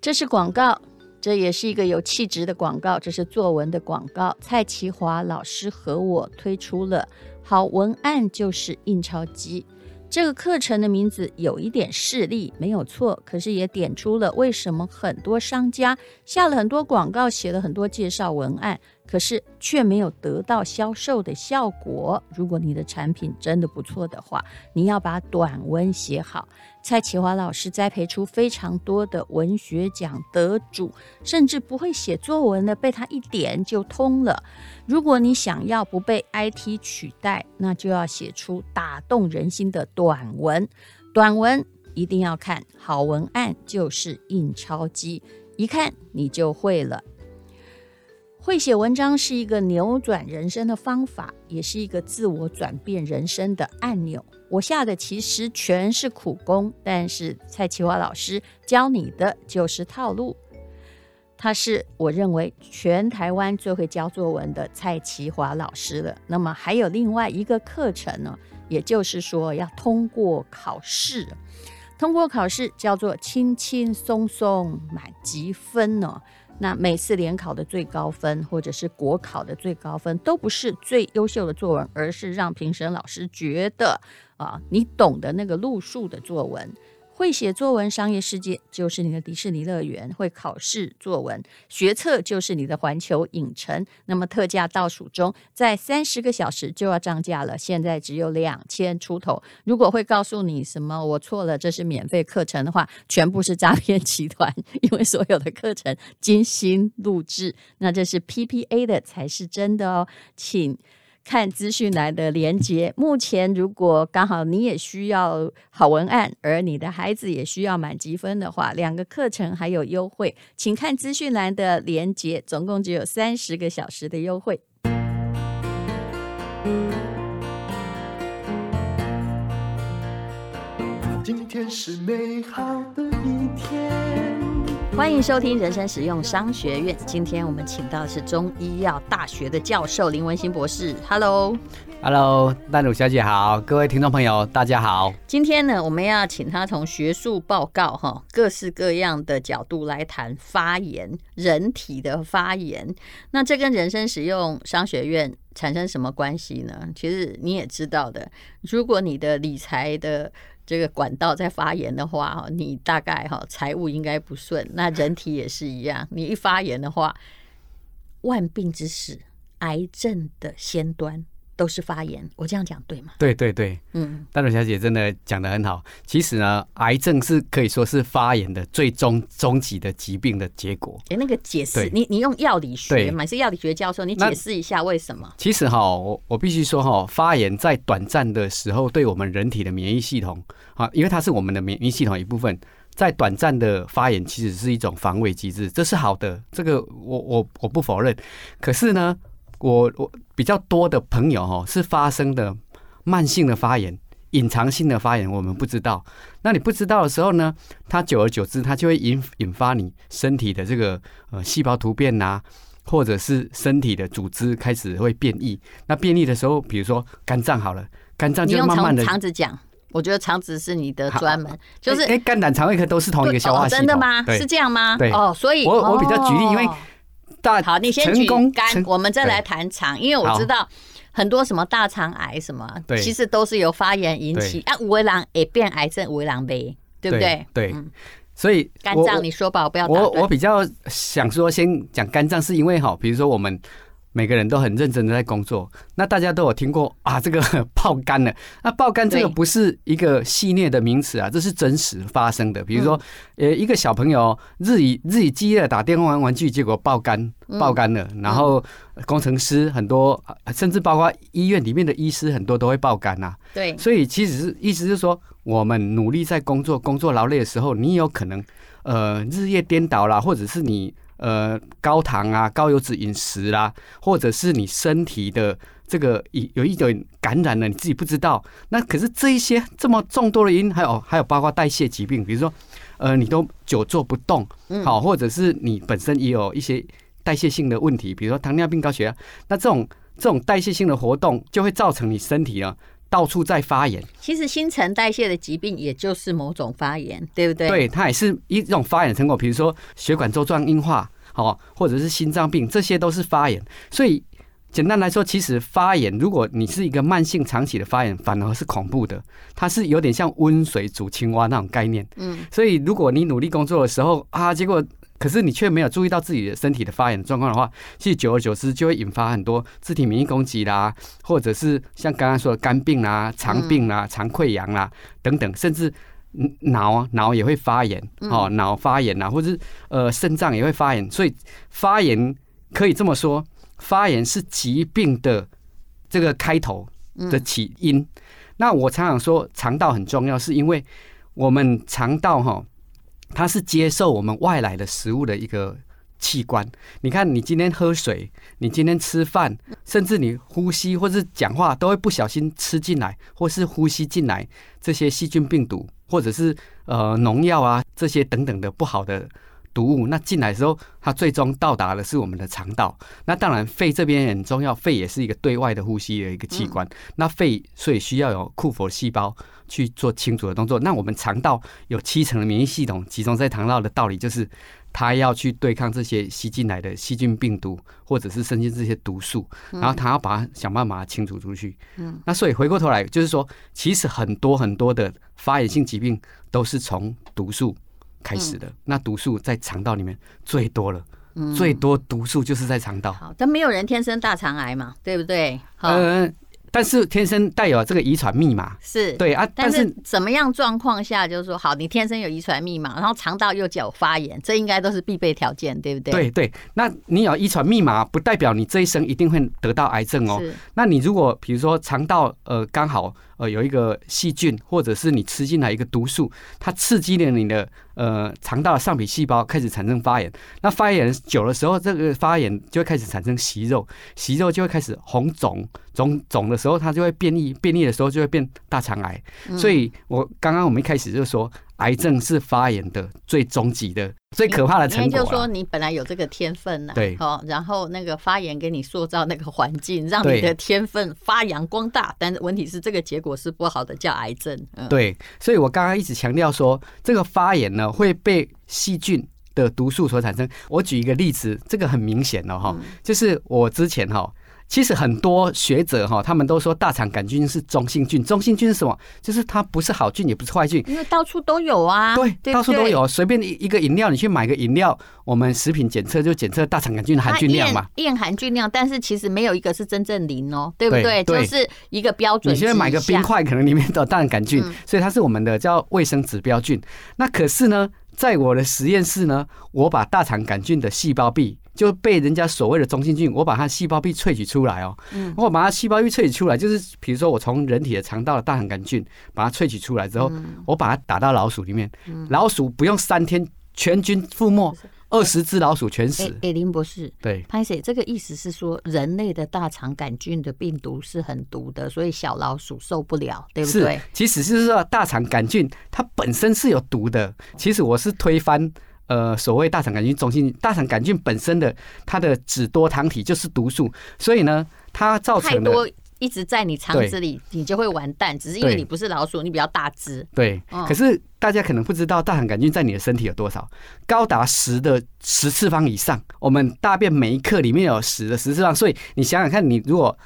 这是广告，这也是一个有气质的广告。这是作文的广告。蔡其华老师和我推出了“好文案就是印钞机”这个课程的名字有一点势利，没有错。可是也点出了为什么很多商家下了很多广告，写了很多介绍文案。可是却没有得到销售的效果。如果你的产品真的不错的话，你要把短文写好。蔡其华老师栽培出非常多的文学奖得主，甚至不会写作文的被他一点就通了。如果你想要不被 IT 取代，那就要写出打动人心的短文。短文一定要看，好文案就是印钞机，一看你就会了。会写文章是一个扭转人生的方法，也是一个自我转变人生的按钮。我下的其实全是苦功，但是蔡其华老师教你的就是套路。他是我认为全台湾最会教作文的蔡其华老师了。那么还有另外一个课程呢，也就是说要通过考试，通过考试叫做轻轻松松满级分呢。那每次联考的最高分，或者是国考的最高分，都不是最优秀的作文，而是让评审老师觉得啊，你懂得那个路数的作文。会写作文，商业世界就是你的迪士尼乐园；会考试作文，学测就是你的环球影城。那么特价倒数中，在三十个小时就要涨价了，现在只有两千出头。如果会告诉你什么我错了，这是免费课程的话，全部是诈骗集团，因为所有的课程精心录制，那这是 PPA 的才是真的哦，请。看资讯栏的连接。目前，如果刚好你也需要好文案，而你的孩子也需要满积分的话，两个课程还有优惠，请看资讯栏的连接。总共只有三十个小时的优惠。今天是美好的一天。欢迎收听人生实用商学院。今天我们请到的是中医药大学的教授林文新博士。Hello，Hello，淡如小姐好，各位听众朋友大家好。今天呢，我们要请他从学术报告哈，各式各样的角度来谈发炎，人体的发炎。那这跟人生实用商学院产生什么关系呢？其实你也知道的，如果你的理财的这个管道在发炎的话，哈，你大概哈财务应该不顺。那人体也是一样，你一发炎的话，万病之始，癌症的先端。都是发炎，我这样讲对吗？对对对，嗯，淡如小姐真的讲的很好。其实呢，癌症是可以说是发炎的最终终极的疾病的结果。哎，那个解释，你你用药理学嘛，是药理学教授，你解释一下为什么？其实哈，我我必须说哈，发炎在短暂的时候，对我们人体的免疫系统啊，因为它是我们的免疫系统一部分，在短暂的发炎其实是一种防卫机制，这是好的，这个我我我不否认。可是呢，我我比较多的朋友哈，是发生的慢性的发炎、隐藏性的发炎，我们不知道。那你不知道的时候呢，它久而久之，它就会引引发你身体的这个呃细胞突变呐，或者是身体的组织开始会变异。那变异的时候，比如说肝脏好了，肝脏就慢慢的。肠子讲，我觉得肠子是你的专门，就是哎，肝胆肠胃科都是同一个消化系统，真的吗？是这样吗？对哦，所以我我比较举例，因为。好，你先举肝，我们再来谈肠，因为我知道很多什么大肠癌什么，其实都是由发炎引起。啊，五维郎也变癌症，五维郎呗，对不对？对，所以肝脏你说吧，我不要。我我比较想说，先讲肝脏，是因为哈，比如说我们。每个人都很认真的在工作，那大家都有听过啊，这个 爆肝了。那爆肝这个不是一个系列的名词啊，这是真实发生的。比如说，呃，一个小朋友日以日以继夜的打电话玩玩具，结果爆肝，爆肝了。然后工程师很多，甚至包括医院里面的医师很多都会爆肝呐。对，所以其实是意思是说，我们努力在工作，工作劳累的时候，你有可能呃日夜颠倒啦，或者是你。呃，高糖啊，高油脂饮食啦，或者是你身体的这个有有一点感染了，你自己不知道。那可是这一些这么众多的因，还有还有包括代谢疾病，比如说，呃，你都久坐不动，好，或者是你本身也有一些代谢性的问题，比如说糖尿病、高血压。那这种这种代谢性的活动，就会造成你身体啊到处在发炎。其实新陈代谢的疾病也就是某种发炎，对不对？对，它也是一种发炎的成果。比如说血管周状硬化，好，或者是心脏病，这些都是发炎。所以简单来说，其实发炎，如果你是一个慢性长期的发炎，反而是恐怖的。它是有点像温水煮青蛙那种概念。嗯，所以如果你努力工作的时候啊，结果。可是你却没有注意到自己的身体的发炎状况的话，其实久而久之就会引发很多自体免疫攻击啦，或者是像刚刚说的肝病啦、肠病啦、肠溃疡啦等等，甚至脑脑也会发炎哦，脑发炎啦，或者是呃肾脏也会发炎。所以发炎可以这么说，发炎是疾病的这个开头的起因。那我常常说肠道很重要，是因为我们肠道哈。它是接受我们外来的食物的一个器官。你看，你今天喝水，你今天吃饭，甚至你呼吸或是讲话，都会不小心吃进来，或是呼吸进来这些细菌、病毒，或者是呃农药啊这些等等的不好的毒物。那进来的时候，它最终到达的是我们的肠道。那当然，肺这边很重要，肺也是一个对外的呼吸的一个器官。那肺所以需要有库佛细胞。去做清除的动作。那我们肠道有七成的免疫系统集中在肠道的道理，就是它要去对抗这些吸进来的细菌、病毒，或者是甚至这些毒素，然后它要把它想办法把它清除出去。嗯，那所以回过头来就是说，其实很多很多的发炎性疾病都是从毒素开始的。那毒素在肠道里面最多了，最多毒素就是在肠道。好，但没有人天生大肠癌嘛，对不对？嗯。但是天生带有这个遗传密码是对啊，但是怎么样状况下就是说好，你天生有遗传密码，然后肠道又有发炎，这应该都是必备条件，对不对？对对，那你有遗传密码，不代表你这一生一定会得到癌症哦。那你如果比如说肠道呃刚好呃有一个细菌，或者是你吃进来一个毒素，它刺激了你的呃肠道的上皮细胞开始产生发炎，那发炎久的时候，这个发炎就会开始产生息肉，息肉就会开始红肿。肿肿的时候，它就会变异；变异的时候，就会变大肠癌。所以，我刚刚我们一开始就说，癌症是发炎的最终极的、最可怕的成果。就是说，你本来有这个天分呐，对，好，然后那个发炎给你塑造那个环境，让你的天分发扬光大。但问题是，这个结果是不好的，叫癌症。对，所以我刚刚一直强调说，这个发炎呢会被细菌的毒素所产生。我举一个例子，这个很明显了哈，就是我之前哈。其实很多学者哈，他们都说大肠杆菌是中性菌。中性菌是什么？就是它不是好菌，也不是坏菌。因为到处都有啊。对，到处都有。随便一一个饮料，你去买个饮料，我们食品检测就检测大肠杆菌的含菌量嘛。验含菌量，但是其实没有一个是真正零哦，对不对？就是一个标准。你现在买个冰块，可能里面都有大肠杆菌，所以它是我们的叫卫生指标菌。那可是呢，在我的实验室呢，我把大肠杆菌的细胞壁。就被人家所谓的中性菌，我把它细胞壁萃取出来哦。嗯，我把它细胞壁萃取出来，就是比如说我从人体的肠道的大肠杆菌把它萃取出来之后，我把它打到老鼠里面，老鼠不用三天全军覆没，二十只老鼠全死。哎，林博士，对，潘 Sir，这个意思是说人类的大肠杆菌的病毒是很毒的，所以小老鼠受不了，对不对？其实是说大肠杆菌它本身是有毒的。其实我是推翻。呃，所谓大肠杆菌中性，大肠杆菌本身的它的脂多糖体就是毒素，所以呢，它造成的太多一直在你肠子里，你就会完蛋。只是因为你不是老鼠，你比较大只。对，可是大家可能不知道，大肠杆菌在你的身体有多少，高达十的十次方以上。我们大便每一克里面有十的十次方，所以你想想看，你如果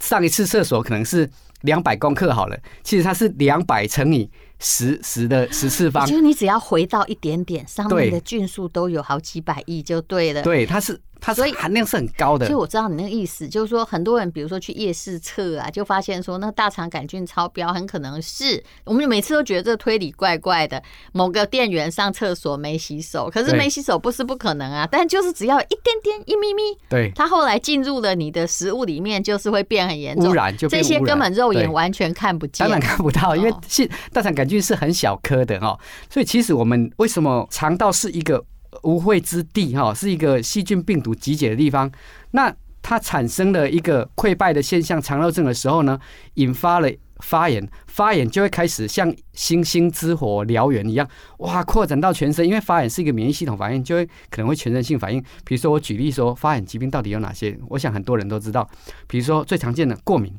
上一次厕所可能是两百公克好了，其实它是两百乘以。十十的十次方，就是你只要回到一点点，上面的菌数都有好几百亿就对了。对，它是。它所以含量是很高的，其实我知道你那个意思，就是说很多人，比如说去夜市测啊，就发现说那大肠杆菌超标，很可能是我们每次都觉得这个推理怪怪的。某个店员上厕所没洗手，可是没洗手不是不可能啊，但就是只要一点点一咪咪，对，它后来进入了你的食物里面，就是会变很严重，污染就这些根本肉眼完全看不见，当然看不到，因为是大肠杆菌是很小颗的哦，所以其实我们为什么肠道是一个。无秽之地哈，是一个细菌病毒集结的地方。那它产生了一个溃败的现象，肠漏症的时候呢，引发了发炎，发炎就会开始像星星之火燎原一样，哇，扩展到全身。因为发炎是一个免疫系统反应，就会可能会全身性反应。比如说，我举例说，发炎疾病到底有哪些？我想很多人都知道，比如说最常见的过敏，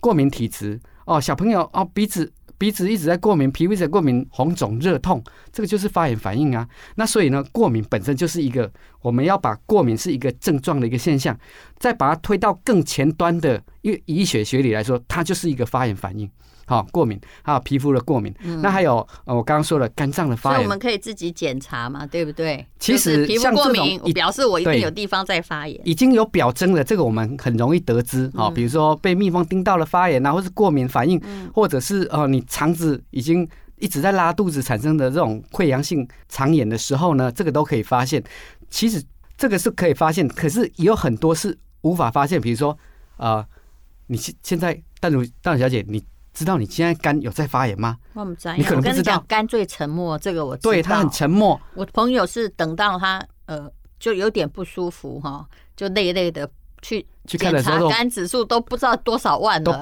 过敏体质哦，小朋友哦鼻子。鼻子一直在过敏，皮肤在过敏，红肿热痛，这个就是发炎反应啊。那所以呢，过敏本身就是一个，我们要把过敏是一个症状的一个现象，再把它推到更前端的，因为医学学理来说，它就是一个发炎反应。好，过敏还有皮肤的过敏，嗯、那还有呃，我刚刚说了肝脏的发炎，所以我们可以自己检查嘛，对不对？其实皮肤过敏表示我一定有地方在发炎，已经有表征了，这个我们很容易得知。好，比如说被蜜蜂叮到了发炎啊，或是过敏反应，嗯、或者是哦、呃，你肠子已经一直在拉肚子产生的这种溃疡性肠炎的时候呢，这个都可以发现。其实这个是可以发现，可是也有很多是无法发现，比如说啊、呃，你现现在但如淡如小姐你。知道你现在肝有在发炎吗？我不知道，你可能不知道。肝最沉默，这个我知道。对，他很沉默。我朋友是等到他呃就有点不舒服哈，就累累的去去检查肝指数都不知道多少万了。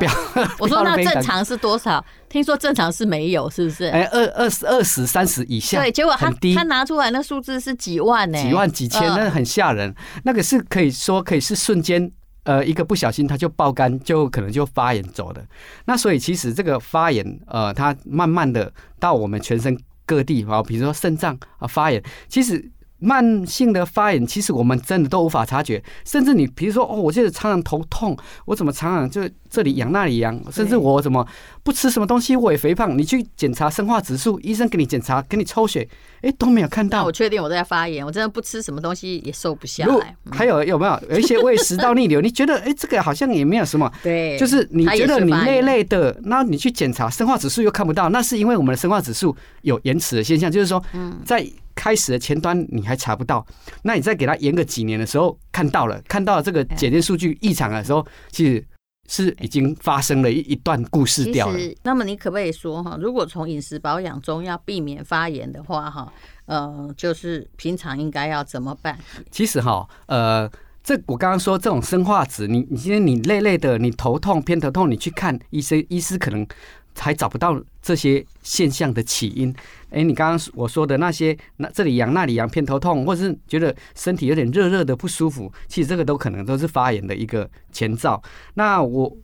我说 那正常是多少？听说正常是没有，是不是？哎，二二十二十三十以下。对，结果他他拿出来那数字是几万呢？几万几千，那很吓人。那个是可以说可以是瞬间。呃，一个不小心它就爆肝，就可能就发炎走的。那所以其实这个发炎，呃，它慢慢的到我们全身各地啊，比如说肾脏啊发炎，其实。慢性的发炎，其实我们真的都无法察觉。甚至你比如说，哦，我就是常常头痛，我怎么常常就这里痒那里痒，甚至我怎么不吃什么东西我也肥胖。你去检查生化指数，医生给你检查，给你抽血，哎，都没有看到。我确定我在发炎，我真的不吃什么东西也瘦不下来。还有有没有有一些胃食道逆流？你觉得哎，这个好像也没有什么。对，就是你觉得你累累的，那你去检查生化指数又看不到，那是因为我们的生化指数有延迟的现象，就是说在。开始的前端你还查不到，那你再给他延个几年的时候看到了，看到了这个检验数据异常的时候，其实是已经发生了一一段故事掉了。那么你可不可以说哈，如果从饮食保养中要避免发炎的话哈，呃，就是平常应该要怎么办？其实哈，呃，这我刚刚说这种生化值，你你今天你累累的，你头痛偏头痛，你去看医生，医师可能还找不到这些现象的起因。哎，你刚刚我说的那些，那这里痒那里痒，偏头痛，或者是觉得身体有点热热的不舒服，其实这个都可能都是发炎的一个前兆。那我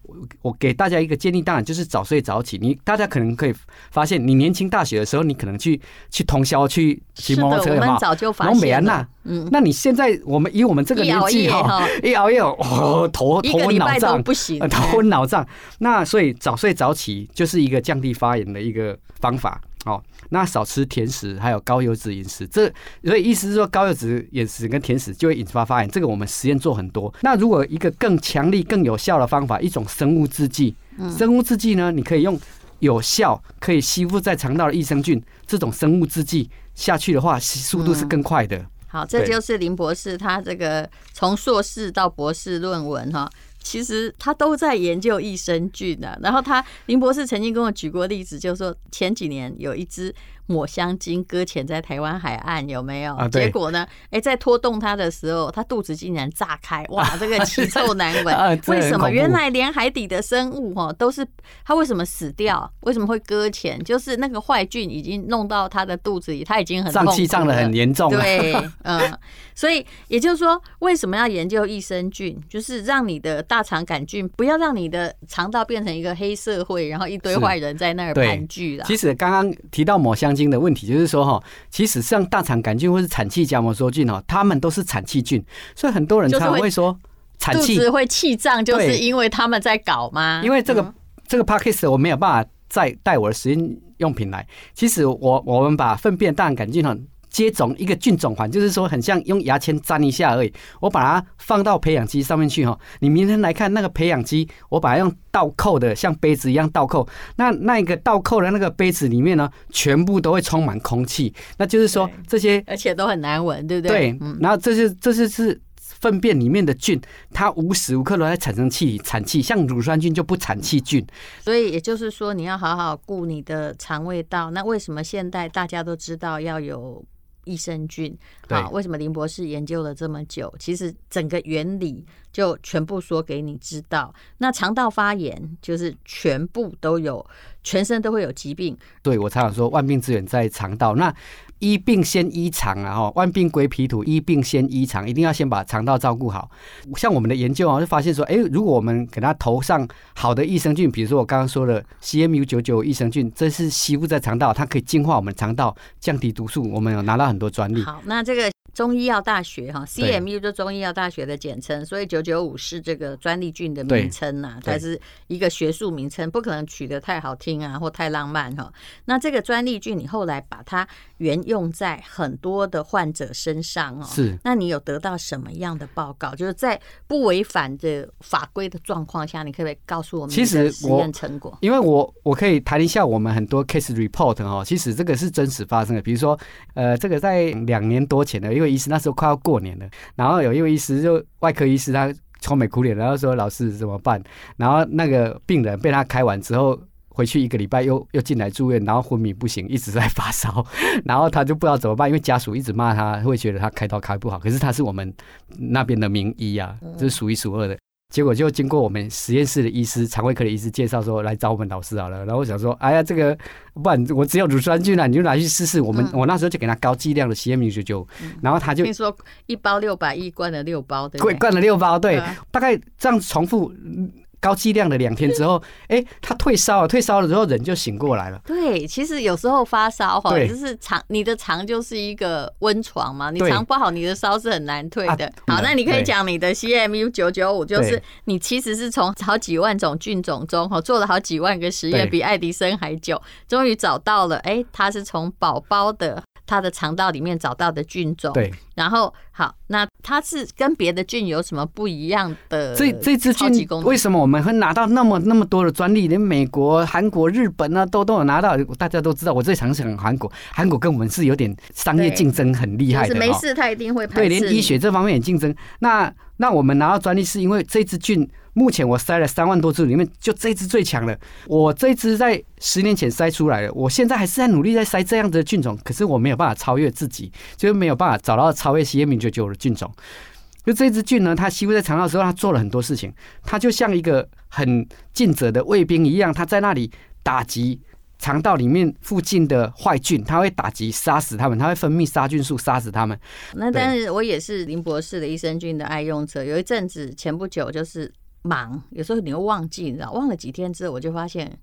我给大家一个建议，当然就是早睡早起。你大家可能可以发现，你年轻大学的时候，你可能去去通宵去骑摩托车嘛，然后美安娜，嗯，那你现在我们以我们这个年纪哈，一熬夜哦，头头昏脑胀不行，头昏脑胀。那所以早睡早起就是一个降低发炎的一个方法。哦，那少吃甜食，还有高油脂饮食，这所以意思是说高油脂饮食跟甜食就会引发发炎。这个我们实验做很多。那如果一个更强力、更有效的方法，一种生物制剂，生物制剂呢，你可以用有效可以吸附在肠道的益生菌这种生物制剂下去的话，速度是更快的。嗯、好，这就是林博士他这个从硕士到博士论文哈。其实他都在研究益生菌的，然后他林博士曾经跟我举过例子，就是说前几年有一只。抹香鲸搁浅在台湾海岸有没有？结果呢？哎，在拖动它的时候，它肚子竟然炸开！哇，这个奇臭难闻。为什么？原来连海底的生物哈都是它为什么死掉？为什么会搁浅？就是那个坏菌已经弄到它的肚子里，它已经很胀气胀的很严重。对，嗯，所以也就是说，为什么要研究益生菌？就是让你的大肠杆菌不要让你的肠道变成一个黑社会，然后一堆坏人在那儿盘踞了。其实刚刚提到抹香。的问题就是说哈，其实像大肠杆菌或是产气荚膜梭菌哈，它们都是产气菌，所以很多人常常会说产气会气胀，就是因为他们在搞吗？因为这个这个 p a c k a g e 我没有办法再带我的实验用品来。其实我我们把粪便大肠杆菌哈。接种一个菌种环，就是说很像用牙签粘一下而已。我把它放到培养基上面去哈，你明天来看那个培养基，我把它用倒扣的，像杯子一样倒扣。那那个倒扣的那个杯子里面呢，全部都会充满空气。那就是说这些，而且都很难闻，对不对？对。然后这是这些是粪便里面的菌，它无时无刻都在产生气产气，像乳酸菌就不产气菌。所以也就是说，你要好好顾你的肠胃道。那为什么现在大家都知道要有？益生菌，啊，为什么林博士研究了这么久？其实整个原理就全部说给你知道。那肠道发炎就是全部都有，全身都会有疾病。对，我常常说万病之源在肠道。那医病先医肠啊，哈，万病归脾土，医病先医肠，一定要先把肠道照顾好。像我们的研究啊，就发现说，哎，如果我们给他投上好的益生菌，比如说我刚刚说的 CMU 九九益生菌，这是吸附在肠道，它可以净化我们肠道，降低毒素。我们有拿到很多专利。好，那这个。中医药大学哈，CMU 就中医药大学的简称，所以九九五是这个专利菌的名称呐，它是一个学术名称，不可能取得太好听啊或太浪漫哈。那这个专利菌，你后来把它原用在很多的患者身上哦，是。那你有得到什么样的报告？就是在不违反的法规的状况下，你可不可以告诉我们其实实验成果？因为我我可以谈一下我们很多 case report 哦，其实这个是真实发生的。比如说，呃，这个在两年多前的，因为医师那时候快要过年了，然后有一位医师就外科医师，他愁眉苦脸，然后说：“老师怎么办？”然后那个病人被他开完之后，回去一个礼拜又又进来住院，然后昏迷不醒，一直在发烧，然后他就不知道怎么办，因为家属一直骂他，会觉得他开刀开不好。可是他是我们那边的名医啊，这是数一数二的。结果就经过我们实验室的医师、肠胃科的医师介绍说，来找我们老师好了。然后我想说，哎呀，这个不然我只有乳酸菌了，你就拿去试试。我们、嗯、我那时候就给他高剂量的 CMU 九九，然后他就听说一包六百一灌了六包，对，灌了六包，对，大概这样重复。高剂量的两天之后，哎，他退烧了，退烧了之后人就醒过来了。对，其实有时候发烧哈，就是肠，你的肠就是一个温床嘛，你肠不好，你的烧是很难退的。好，那你可以讲你的 CMU 九九五，就是你其实是从好几万种菌种中哈做了好几万个实验，比爱迪生还久，终于找到了，哎，它是从宝宝的。它的肠道里面找到的菌种，对，然后好，那它是跟别的菌有什么不一样的？这这支菌为什么我们会拿到那么那么多的专利？连美国、韩国、日本啊都都有拿到，大家都知道。我最常想韩国，韩国跟我们是有点商业竞争很厉害的，就是没事他一定会对，连医学这方面也竞争。那那我们拿到专利是因为这支菌。目前我筛了三万多只，里面就这只最强了。我这只在十年前筛出来了，我现在还是在努力在筛这样子的菌种，可是我没有办法超越自己，就是没有办法找到超越 CMU99 的菌种。就这只菌呢，它吸附在肠道的时候，它做了很多事情，它就像一个很尽责的卫兵一样，它在那里打击肠道里面附近的坏菌，它会打击杀死它们，它会分泌杀菌素杀死它们。那但是我也是林博士的益生菌的爱用者，有一阵子前不久就是。忙，有时候你又忘记，你知道，忘了几天之后，我就发现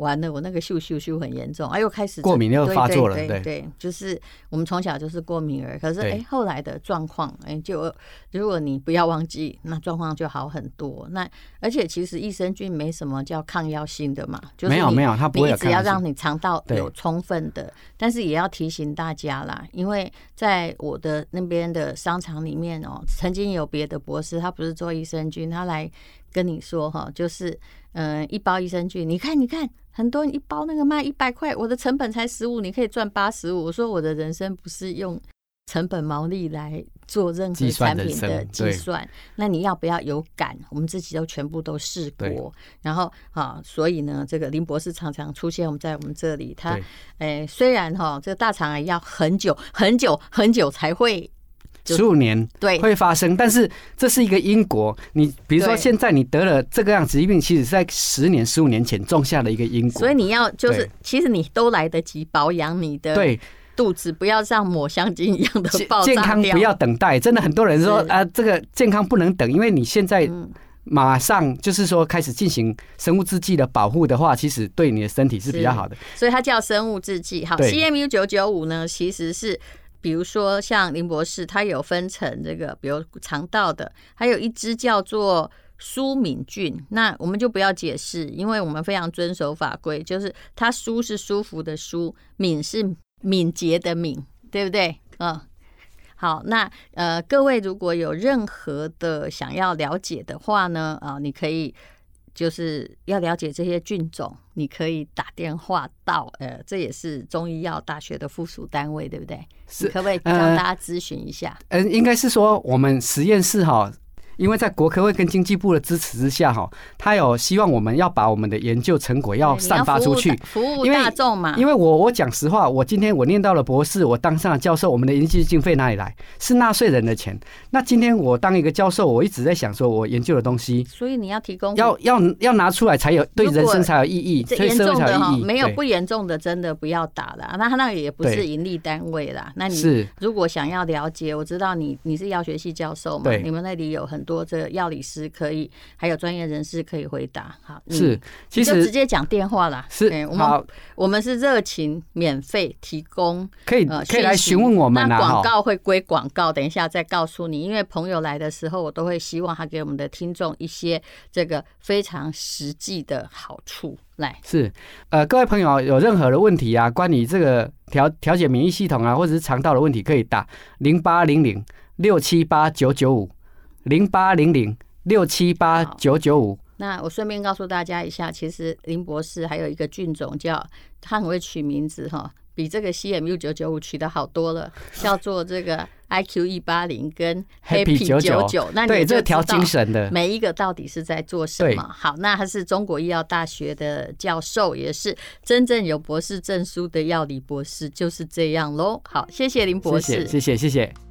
完了，我那个咻咻咻很严重，哎，又开始过敏又发作了，对对，对，就是我们从小就是过敏儿，可是哎，后来的状况，哎，就如果你不要忘记，那状况就好很多。那而且其实益生菌没什么叫抗药性的嘛，就是没有没有，它不会，只要让你肠道有充分的，但是也要提醒大家啦，因为在我的那边的商场里面哦，曾经有别的博士，他不是做益生菌，他来。跟你说哈，就是嗯，一包益生菌，你看，你看，很多一包那个卖一百块，我的成本才十五，你可以赚八十五。我说我的人生不是用成本毛利来做任何产品的计算，那你要不要有感？我们自己都全部都试过，然后啊，所以呢，这个林博士常常出现我们在我们这里，他哎，虽然哈，这个大肠癌要很久很久很久才会。十五年对会发生，但是这是一个因果。你比如说现在你得了这个样子疾病，其实是在十年、十五年前种下的一个因果。所以你要就是，其实你都来得及保养你的对肚子，不要像抹香鲸一样的爆炸。健康不要等待，真的很多人说啊，这个健康不能等，因为你现在马上就是说开始进行生物制剂的保护的话，其实对你的身体是比较好的。所以它叫生物制剂。好，CMU 九九五呢，其实是。比如说，像林博士，他有分成这个，比如肠道的，还有一支叫做舒敏菌。那我们就不要解释，因为我们非常遵守法规，就是它舒是舒服的舒，敏是敏捷的敏，对不对？嗯，好，那呃，各位如果有任何的想要了解的话呢，啊，你可以。就是要了解这些菌种，你可以打电话到呃，这也是中医药大学的附属单位，对不对？是，可不可以让大家咨询一下？嗯、呃，应该是说我们实验室哈，因为在国科会跟经济部的支持之下，哈，他有希望我们要把我们的研究成果要散发出去，服务大众嘛。因为我我讲实话，我今天我念到了博士，我当上了教授，我们的研究经费哪里来？是纳税人的钱。那今天我当一个教授，我一直在想说，我研究的东西，所以你要提供，要要要拿出来才有对人生才有意义，对社会才有意义。没有不严重的，真的不要打了。那他那个也不是盈利单位啦。那你如果想要了解，我知道你你是药学系教授嘛，你们那里有很多这个药理师可以，还有专业人士可以回答。好，是，其实就直接讲电话啦。是，我们我们是热情免费提供，可以可以来询问我们。那广告会归广告，等一下再告诉你。因为朋友来的时候，我都会希望他给我们的听众一些这个非常实际的好处。来，是，呃，各位朋友有任何的问题啊，关于这个调调节免疫系统啊，或者是肠道的问题，可以打零八零零六七八九九五零八零零六七八九九五。那我顺便告诉大家一下，其实林博士还有一个菌种叫，他很会取名字哈。比这个 CMU 九九五取的好多了，叫做这个 IQ 一八零跟 Happy 九九。那你这调精神的每一个到底是在做什么？好，那他是中国医药大学的教授，也是真正有博士证书的药理博士，就是这样喽。好，谢谢林博士，谢谢谢谢。谢谢